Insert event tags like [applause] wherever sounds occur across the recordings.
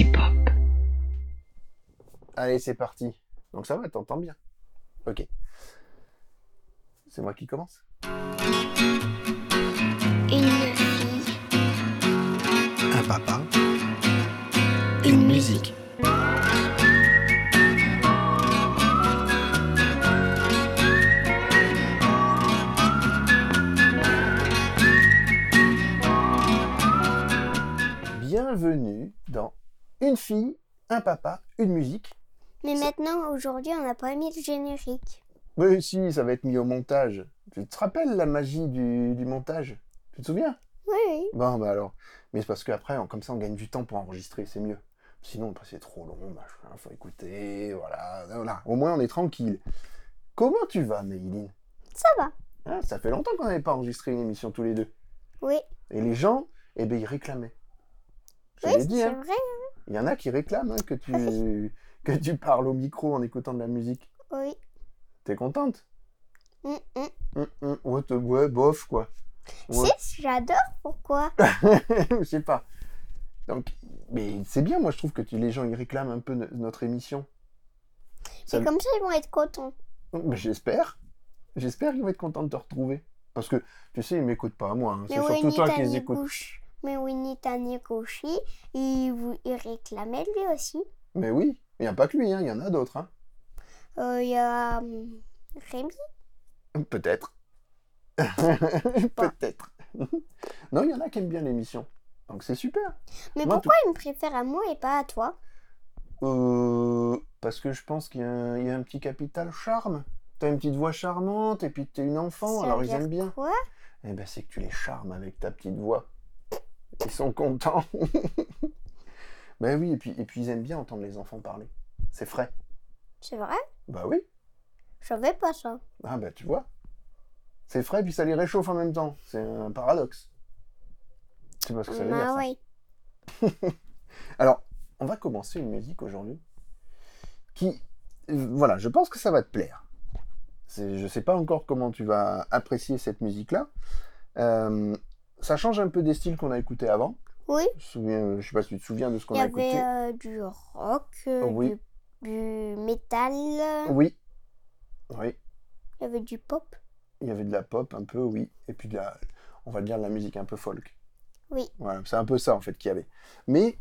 Pop. Allez, c'est parti. Donc ça va, t'entends bien. Ok. C'est moi qui commence. Une fille, Un papa, une musique. Bienvenue Une fille, un papa, une musique. Mais maintenant, aujourd'hui, on n'a pas mis le générique. Mais si, ça va être mis au montage. Tu te rappelles la magie du, du montage? Tu te souviens? Oui, oui. Bon, bah alors. Mais c'est parce qu'après, comme ça, on gagne du temps pour enregistrer, c'est mieux. Sinon, bah, c'est trop long, machin, faut écouter, voilà, voilà. Au moins, on est tranquille. Comment tu vas, Maïline? Ça va. Hein, Ça fait longtemps qu'on n'avait pas enregistré une émission tous les deux. Oui, Et les gens, eh ben, ils réclamaient. Je oui c'est hein. vrai. Il y en a qui réclament hein, que, tu, [laughs] que tu parles au micro en écoutant de la musique. Oui. T'es contente? Hum, hum. Hum, hum. ouais, ouais, bof, quoi. Ouais. Si, j'adore. Pourquoi? [laughs] Je sais pas. Donc, mais c'est bien, moi, je trouve que tu- les gens, ils réclament un peu no- notre émission. C'est comme ça, ils vont être contents. Ben, J'espère. J'espère qu'ils vont être contents de te retrouver. Parce que, tu sais, ils m'écoutent pas, moi. hein. C'est surtout toi qui les écoutes. Mais Winnie Taniguchi, il, il réclamait lui aussi. Mais oui, il n'y a pas que lui, hein, il y en a d'autres. Hein. Euh, Il y a hum, Rémi. Peut-être. Peut-être. [laughs] non, il y en a qui aiment bien l'émission. Donc c'est super. Mais Moi, pourquoi il me préfère à moi et pas à toi? Euh, parce que je pense qu'il y, a un- il y a un petit capital charme. T'as une petite voix charmante et puis t'es une enfant, Ça alors ils aiment bien. Quoi? Eh ben c'est que tu les charmes avec ta petite voix. Ils sont contents. [laughs] ben oui, et puis, et puis ils aiment bien entendre les enfants parler. C'est frais. C'est vrai? Bah oui. Je savais pas ça. Ah bah tu vois. C'est frais puis ça les réchauffe en même temps. C'est un paradoxe. Tu sais pas ce que ça veut dire Ah ça oui. Alors, on va commencer une musique aujourd'hui qui, euh, voilà, je pense que ça va te plaire. Je sais pas encore comment tu vas apprécier cette musique-là. Euh, ça change un peu des styles qu'on a écoutés avant. Oui, Je, souviens, je sais pas si tu te souviens de ce qu'on il y a écouté. avait euh, du rock, euh, Oui. du, du métal, Oui. Oui. il y avait du pop. Il y avait de la pop un peu, oui. Et puis de la, on va dire de la musique un peu folk. Oui. Voilà, c'est un peu ça en fait qu'il y avait. Mais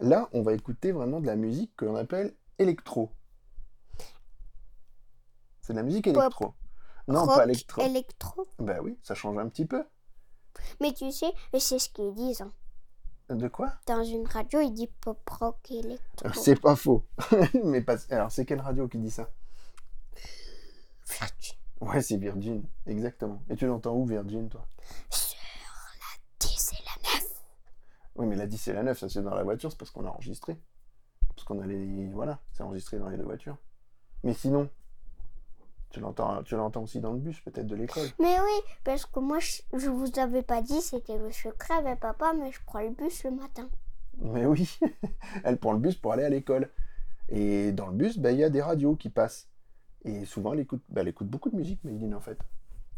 là, on va écouter vraiment de la musique que l'on appelle électro. C'est de la musique Pop. électro. Non, rock, pas électro. électro. Ben oui, ça change un petit peu. Mais tu sais, c'est ce qu'ils disent. hein. De quoi? Dans une radio, ils disent pop rock électro. [laughs] C'est pas faux. [laughs] Mais pas... Alors, c'est quelle radio qui dit ça? Virgin. Ouais, c'est Virgin, exactement. Et tu l'entends où, Virgin, toi? Sur la 10 et la 9. Oui, mais la 10 et la 9, ça c'est dans la voiture, c'est parce qu'on a enregistré. Parce qu'on a les... Voilà, c'est enregistré dans les deux voitures. Mais sinon, tu l'entends, tu l'entends aussi dans le bus, peut-être de l'école. Mais oui, parce que moi, je, je vous avais pas dit, c'était le secret avec papa, mais je prends le bus le matin. Mais oui, [laughs] elle prend le bus pour aller à l'école. Et dans le bus, bah, il y a des radios qui passent. Et souvent, elle écoute, bah, elle écoute beaucoup de musique, Mayline, en fait.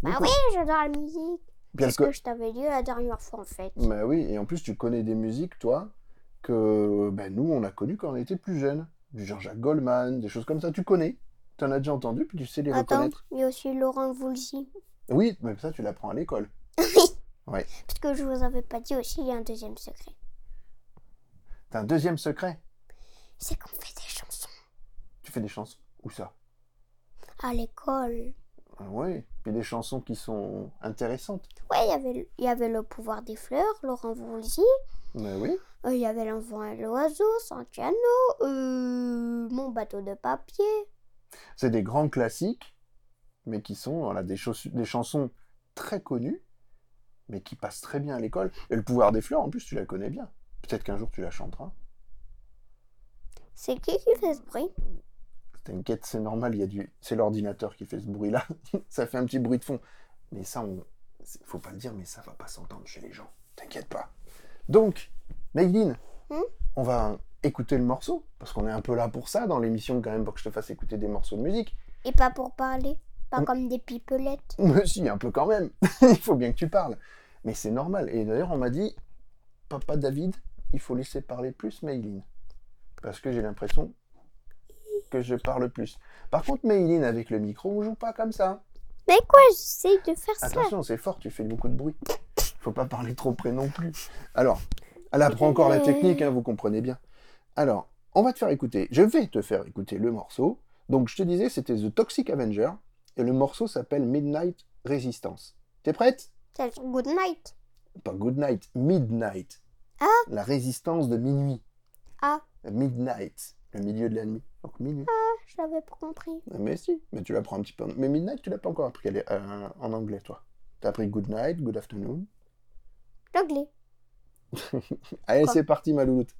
Ah Beaucoup. oui, j'adore la musique. Puis elle C'est ce co- que je t'avais dit la dernière fois, en fait. Bah oui, et en plus, tu connais des musiques, toi, que bah, nous, on a connues quand on était plus jeunes. Du Jean-Jacques Goldman, des choses comme ça. Tu connais. Tu en as déjà entendu, puis tu sais les Attends, reconnaître. il y a aussi Laurent Voulzy. Oui, mais ça, tu l'apprends à l'école. [laughs] Ouais. Parce que je vous avais pas dit aussi, il y a un deuxième secret. T'as un deuxième secret? C'est qu'on fait des chansons Tu fais des chansons? Où ça? À l'école. Oui, puis des chansons qui sont intéressantes. Ouais, il y avait, il y avait Le pouvoir des fleurs, Laurent Voulzy. Mais oui. Euh, Il y avait L'enfant et l'oiseau, Santiano, euh, Mon bateau de papier. C'est des grands classiques, mais qui sont voilà, des, des chansons très connues, mais qui passent très bien à l'école. Et le pouvoir des fleurs, en plus, tu la connais bien. Peut-être qu'un jour tu la chanteras. C'est qui qui fait ce bruit? T'inquiète, c'est normal, il y a du... c'est l'ordinateur qui fait ce bruit-là. [laughs] ça fait un petit bruit de fond. Mais ça, on... faut pas le dire, mais ça va pas s'entendre chez les gens. T'inquiète pas. Donc, Mayline, Hmm? on va écouter le morceau, parce qu'on est un peu là pour ça dans l'émission quand même, pour que je te fasse écouter des morceaux de musique. Et pas pour parler, pas Mm. comme des pipelettes. [laughs] Mais si, un peu quand même. [laughs] Il faut bien que tu parles. Mais c'est normal. Et d'ailleurs, on m'a dit, papa David, il faut laisser parler plus Mayline. Parce que j'ai l'impression que je parle plus. Par contre, Mayline, avec le micro, on joue pas comme ça. Mais quoi, j'essaie de faire ça. Attention, c'est fort, tu fais beaucoup de bruit. Faut pas parler trop près non plus. Alors, elle apprend encore la technique, hein, vous comprenez bien. Alors, on va te faire écouter, je vais te faire écouter le morceau. Donc, je te disais, c'était The Toxic Avenger, et le morceau s'appelle Midnight Resistance. T'es prête? C'est good night. Pas Good Night, Midnight. Ah. La résistance de minuit. Ah. Midnight, le milieu de la nuit. Donc minuit. Je l'avais pas compris. Mais si, mais tu l'apprends un petit peu. en- Mais Midnight, tu l'as pas encore appris est, euh, en anglais, toi. T'as appris Good Night, Good Afternoon. L'anglais. [laughs] Allez, c'est parti, ma louloute.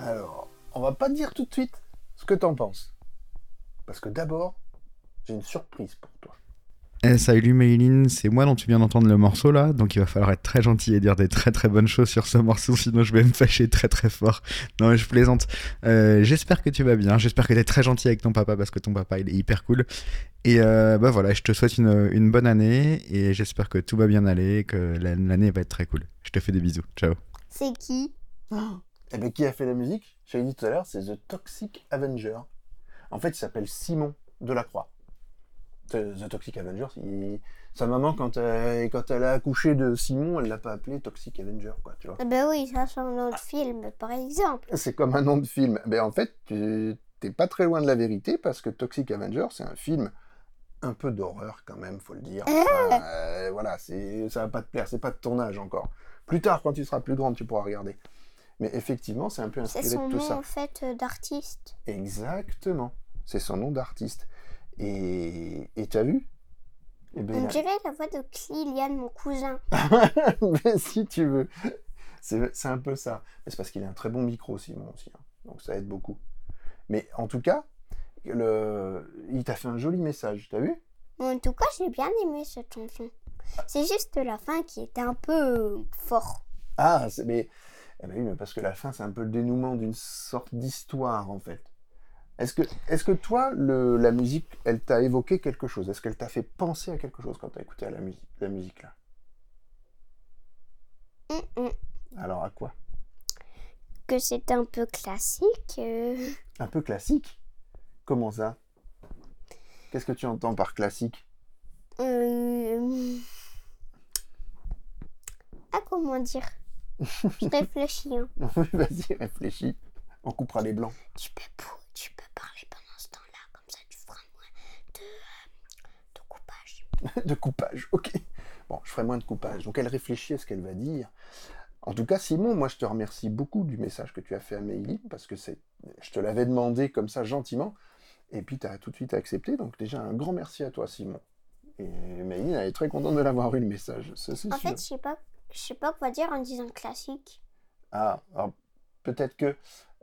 Alors, on va pas te dire tout de suite ce que t'en penses. Parce que d'abord, j'ai une surprise pour toi. Eh, salut Mayline, c'est moi dont tu viens d'entendre le morceau là, donc il va falloir être très gentil et dire des très très bonnes choses sur ce [laughs] morceau, sinon je vais me fâcher très très fort. Non, je plaisante. Euh, j'espère que tu vas bien, j'espère que tu es très gentil avec ton papa parce que ton papa il est hyper cool. Et euh, bah voilà, je te souhaite une, une bonne année et j'espère que tout va bien aller que la- l'année va être très cool. Je te fais des bisous, ciao. C'est qui? Eh bien, qui a fait la musique? J'ai dit tout à l'heure, c'est The Toxic Avenger. En fait, il s'appelle Simon Delacroix. The The Toxic Avenger, il- sa maman, quand elle, quand elle a accouché de Simon, elle l'a pas appelé Toxic Avenger, quoi, tu vois. Ah ben oui, ça c'est un nom de film, par exemple. C'est comme un nom de film. Ben, en fait, tu t'es pas très loin de la vérité parce que Toxic Avenger, c'est un film un peu d'horreur quand même, faut le dire. Euh, voilà, c'est ça va pas te plaire, c'est pas de tournage encore. Plus tard, quand tu seras plus grande, tu pourras regarder. Mais effectivement, c'est un peu C'est inspiré son de tout nom ça. en fait euh, d'artiste. Exactement. C'est son nom d'artiste. Et et t'as vu? Eh ben, On dirait la voix de Kylian, mon cousin. [laughs] Mais si tu veux. C'est c'est un peu ça. Mais c'est parce qu'il a un très bon micro, Simon, aussi. hein. Donc ça aide beaucoup. Mais en tout cas, le... il t'a fait un joli message, t'as vu? En tout cas, j'ai bien aimé cette chanson. C'est juste la fin qui était un peu euh, fort. Ah, c'est- mais... eh ben oui, mais parce que la fin, c'est un peu le dénouement d'une sorte d'histoire, en fait. Est-ce que, est que toi, le, la musique, elle t'a évoqué quelque chose? Est-ce qu'elle t'a fait penser à quelque chose quand t'as écouté à la musique, la musique là? Hum, hum. Alors à quoi? Que c'est un peu classique. euh. Un peu classique? Comment ça? Qu'est-ce que tu entends par classique? Euh, Ah, comment dire? Je réfléchis. hein. [laughs] Vas-y, réfléchis. On coupera les blancs. Tu peux, tu peux parler pendant ce temps-là, comme ça tu feras moins de, euh, de coupage. [laughs] de coupage, ok. Bon, je ferai moins de coupage. Donc elle réfléchit à ce qu'elle va dire. En tout cas, Simon, moi je te remercie beaucoup du message que tu as fait à Meili, parce que c'est, je te l'avais demandé comme ça gentiment, et puis tu as tout de suite accepté. Donc déjà, un grand merci à toi, Simon. Et Meili, elle est très contente de l'avoir eu le message, ça c'est En sûr. fait, je sais pas, je sais pas quoi dire en disant classique. Ah, alors peut-être que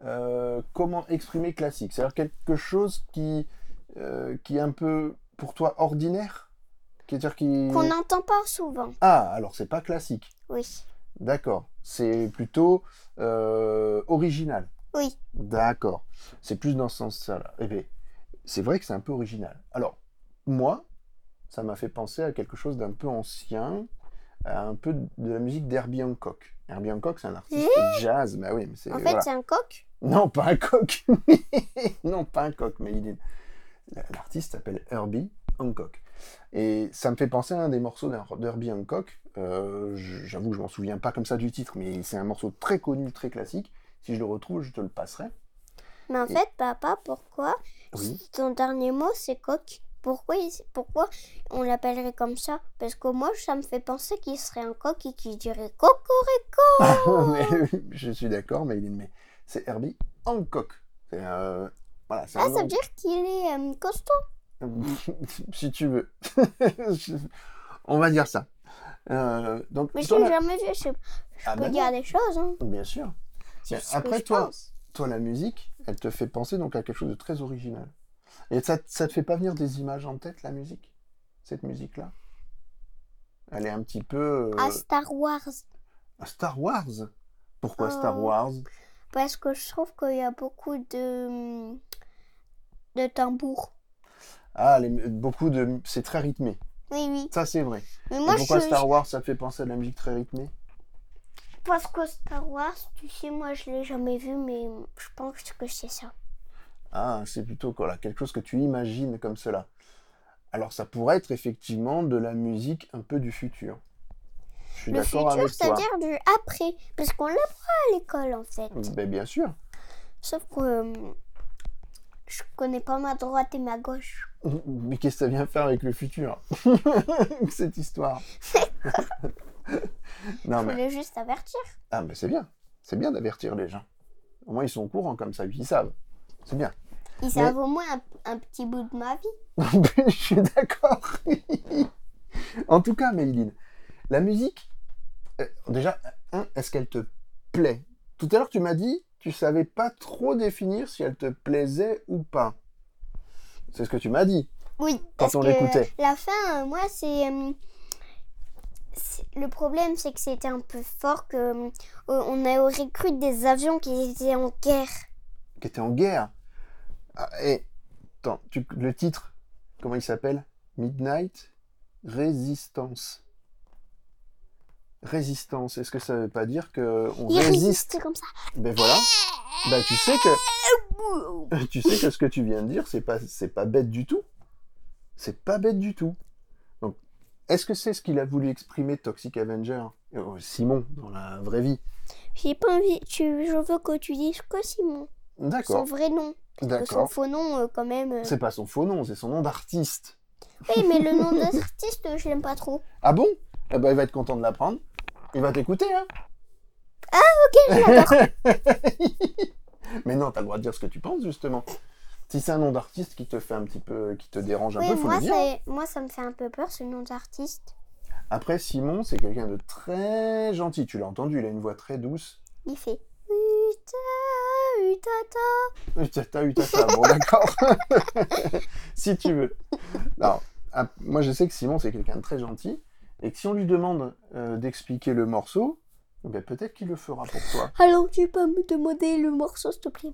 euh, comment exprimer classique? C'est-à-dire quelque chose qui, euh, qui est un peu pour toi ordinaire? Qui... Qu'on n'entend pas souvent. Ah, alors c'est pas classique. Oui, D'accord. C'est plutôt euh, original. oui. D'accord. C'est plus dans ce sens-là. Eh bien, c'est vrai que c'est un peu original. Alors, moi, ça m'a fait penser à quelque chose d'un peu ancien, un peu de la musique d'Herbie Hancock. Herbie Hancock, c'est un artiste jazz. Bah oui, mais c'est. En fait, voilà. c'est un coq? Non, pas un coq. [laughs] non, pas un coq, mais il est... L'artiste s'appelle Herbie Hancock. Et ça me fait penser à un des morceaux d'Her- d'Herbie Hancock. Euh, J'avoue, je m'en souviens pas comme ça du titre, mais c'est un morceau très connu, très classique. Si je le retrouve, je te le passerai. Mais en Et- fait, papa, pourquoi Oui. ton dernier mot c'est coq? Pourquoi, on l'appellerait comme ça? Parce que moi, ça me fait penser qu'il serait un coq et qu'il dirait cocorico. [laughs] Mais, je suis d'accord, mais, il est- mais c'est Herbie Hancock. C'est euh, voilà, c'est Ah, un ça veut dire qu'il est euh, costaud. [laughs] si tu veux. [laughs] On va dire ça. Euh, donc, Mais je l'ai la- jamais vu. Je, je Ah peux bah dire non, des choses. Hein. bien sûr. Après, toi, pense. toi, la musique, elle te fait penser donc à quelque chose de très original. Et ça, ça te fait pas venir des images en tête, la musique? Cette musique-là? Elle est un petit peu... euh, À Star Wars. à Star Wars? Pourquoi Star Oh. Wars? Parce que je trouve qu'il y a beaucoup de, de tambours. Ah, les- beaucoup de... C'est très rythmé. Oui, oui. Ça, c'est vrai. Mais moi, pourquoi je, Star Wars, ça fait penser à de la musique très rythmée? Parce que Star Wars, tu sais, moi, je l'ai jamais vu, mais je pense que c'est ça. Ah, c'est plutôt voilà, quelque chose que tu imagines comme cela. Alors, ça pourrait être effectivement de la musique un peu du futur. Je suis Le d'accord futur, avec toi. c'est-à-dire du après. Parce qu'on l'apprend à l'école, en fait. Ben, bien sûr. Sauf que euh, je connais pas ma droite et ma gauche. Mais qu'est-ce que ça vient faire avec le futur? [laughs] Cette histoire. [laughs] non, Je mais, voulais juste avertir. ah, mais c'est bien. C'est bien d'avertir les gens. Au moins, ils sont au courant comme ça, ils savent. C'est bien. Ils savent au moins un, un petit bout de ma vie. [laughs] Je suis d'accord. [laughs] en tout cas, Méline, la musique, euh, déjà, un, est-ce qu'elle te plaît? Tout à l'heure, tu m'as dit, tu savais pas trop définir si elle te plaisait ou pas. C'est ce que tu m'as dit. Oui, Quand on l'écoutait. La fin, euh, moi, c'est. euh, c'est- le problème, c'est que c'était un peu fort, que on aurait cru des avions qui étaient en guerre. Qui était en guerre. Ah, et, attends, tu- le titre, comment il s'appelle? Midnight Resistance. Résistance, est-ce que ça veut pas dire que on Il résiste comme ça. Ben voilà. Ben tu sais que [laughs] tu sais que ce que tu viens de dire, c'est pas c'est pas bête du tout. C'est pas bête du tout. Donc, est-ce que c'est ce qu'il a voulu exprimer Toxic Avenger? Euh, Simon dans la vraie vie J'ai pas envie. Tu, je veux que tu dises que Simon. Son D'accord, vrai nom. Que son faux nom, euh, quand même. euh. C'est pas son faux nom, c'est son nom d'artiste. Oui, mais le nom [laughs] d'artiste, je l'aime pas trop. Ah bon? Eh ben il va être content de l'apprendre. Il va t'écouter, hein Ok, j'adore. [laughs] Mais non, t'as le droit de dire ce que tu penses, justement. Si c'est un nom d'artiste qui te fait un petit peu, qui te dérange un Oui, peu, faut moi, le dire. c'est- moi, ça me fait un peu peur, ce nom d'artiste. Après, Simon, c'est quelqu'un de très gentil. Tu l'as entendu, il a une voix très douce. Il fait. Uta, utata. Utata, utata. Bon, d'accord. [laughs] si tu veux. Alors, moi, je sais que Simon, c'est quelqu'un de très gentil. Et que si on lui demande euh, d'expliquer le morceau, ben, peut-être qu'il le fera pour toi. Alors, tu peux me demander le morceau, s'il te plaît?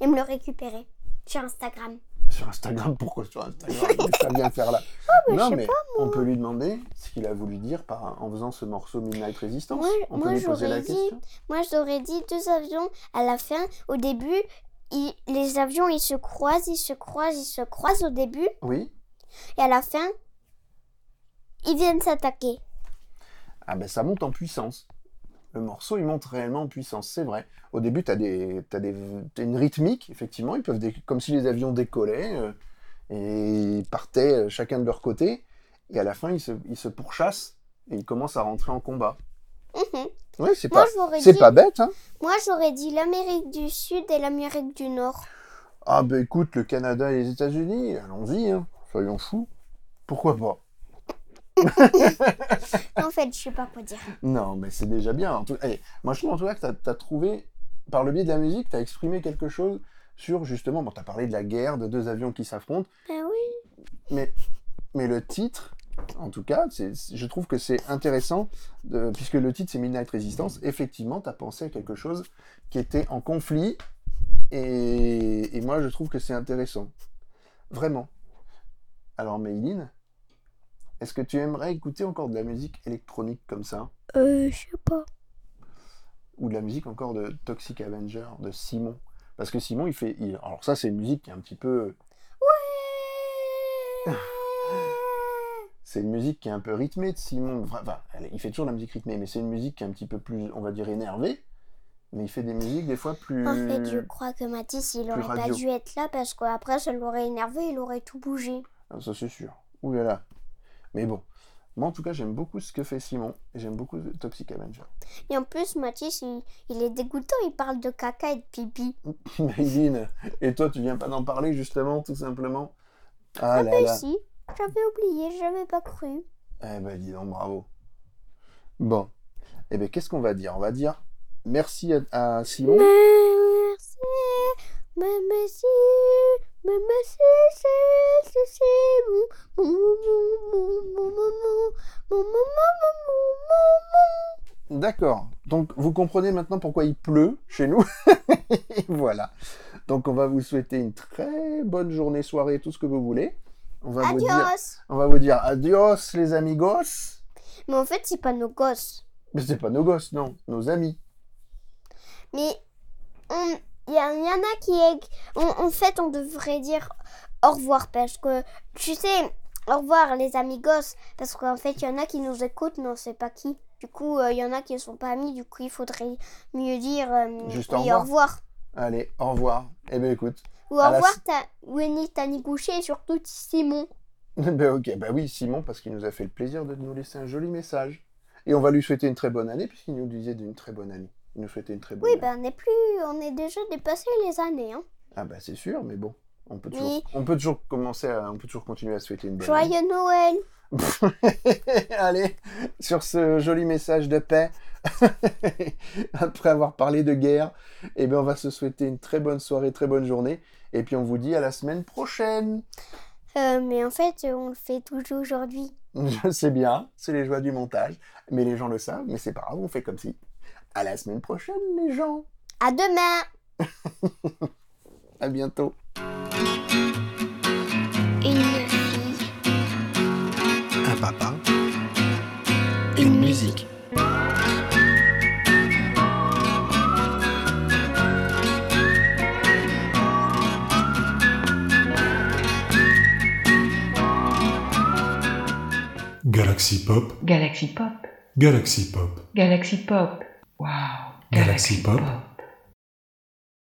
Et me le récupérer sur Instagram. Sur Instagram, pourquoi sur Instagram Qu'est-ce que ça vient faire là mais Non, je sais mais on peut lui demander ce qu'il a voulu dire par, en faisant ce morceau Midnight Resistance. Moi- on moi, peut lui poser j'aurais la dit- question. Moi, j'aurais dit deux avions à la fin. Au début, les avions, ils se croisent, ils se croisent, ils se croisent au début. Oui Et à la fin, ils viennent s'attaquer. Ah ben ça monte en puissance. Le morceau, il monte réellement en puissance, c'est vrai. Au début, tu as, des, t'as des, t'as une rythmique, effectivement, ils peuvent comme si les avions décollaient euh, et partaient euh, chacun de leur côté. Et à la fin, ils se, ils se pourchassent et ils commencent à rentrer en combat. Mhm. Ouais, c'est pas, dit, pas bête, hein moi, j'aurais dit l'Amérique du Sud et l'Amérique du Nord. Ah ben écoute, le Canada et les États-Unis, allons-y, hein, soyons fous. Pourquoi pas? [laughs] En fait, je sais pas quoi dire. Non, mais c'est déjà bien. En tout... allez, moi, je trouve en tout cas que tu as, trouvé, par le biais de la musique, tu as exprimé quelque chose sur justement, bon, tu as parlé de la guerre, de deux avions qui s'affrontent, Ben oui. mais, mais le titre, en tout cas, c'est, je trouve que c'est intéressant, de- puisque le titre c'est Midnight Resistance, effectivement, tu as pensé à quelque chose qui était en conflit, et, et moi, je trouve que c'est intéressant. Vraiment. Alors, Mayline, est-ce que tu aimerais écouter encore de la musique électronique comme ça? Euh, je sais pas. ou de la musique encore de Toxic Avenger de Simon? Parce que Simon il fait il- alors ça c'est une musique qui est un petit peu [laughs] c'est une musique qui est un peu rythmée de Simon. Enfin, enfin, elle- il fait toujours de la musique rythmée mais c'est une musique qui est un petit peu plus on va dire énervée. Mais il fait des musiques des fois plus En fait, je crois que Mathis, il aurait pas radio. dû être là parce qu'après, ça l'aurait énervé, il aurait tout bougé. Ah, ça c'est sûr. Ouh là là mais bon moi en tout cas j'aime beaucoup ce que fait Simon et j'aime beaucoup Toxic Avenger Et en plus, Mathis, il, il est dégoûtant, il parle de caca et de pipi. Mayline et toi tu viens pas d'en parler justement tout simplement ah Ah là ben là si, j'avais oublié, j'avais pas cru. Eh ben dis donc, bravo. Bon. Eh ben qu'est-ce qu'on va dire On va dire merci à, à Simon. Merci, merci, merci, c'est, c'est, D'accord. Donc vous comprenez maintenant pourquoi il pleut chez nous. [laughs] voilà. Donc on va vous souhaiter une très bonne journée, soirée, tout ce que vous voulez. On va mon. vous dire, Adios. on va vous dire adios les amigos. Mais en fait, c'est pas nos gosses. Mais c'est pas nos gosses, non, nos amis. Mais on- il y, en- y en a qui est. on- en fait, on devrait dire au revoir parce que tu sais, au revoir les amigos. Parce qu'en fait, il y en a qui nous écoutent, mais on sait pas qui. Du coup, euh, il y en a qui ne sont pas amis. Du coup, il faudrait mieux dire euh, Juste oui, au au revoir. Allez, au revoir. Eh ben écoute. Ou au la revoir, s- ta... Winnie Taniguchi et surtout Simon. [laughs] ben ok, bah oui, Simon, parce qu'il nous a fait le plaisir de nous laisser un joli message. Et on va lui souhaiter une très bonne année, puisqu'il nous disait d'une très bonne année. Il nous souhaitait une très bonne Oui, année. ben on est plus. On est déjà dépassé les années. Hein. Ah bah c'est sûr, mais bon, on peut toujours, Oui. on peut toujours commencer, à, on peut toujours continuer à souhaiter une bonne année. Joyeux Noël. [laughs] Allez, sur ce joli message de paix, [laughs] après avoir parlé de guerre, eh bien on va se souhaiter une très bonne soirée, très bonne journée, et puis on vous dit à la semaine prochaine. Euh, mais en fait, on le fait toujours aujourd'hui. [laughs] Je sais bien, c'est les joies du montage, mais les gens le savent, mais c'est pas grave, on fait comme si. À la semaine prochaine, les gens. À demain. À bientôt. Papa. Une musique. musique. Galaxy Pop, Galaxy Pop. Galaxy Pop, Galaxy Pop. Wow. Galaxy Pop.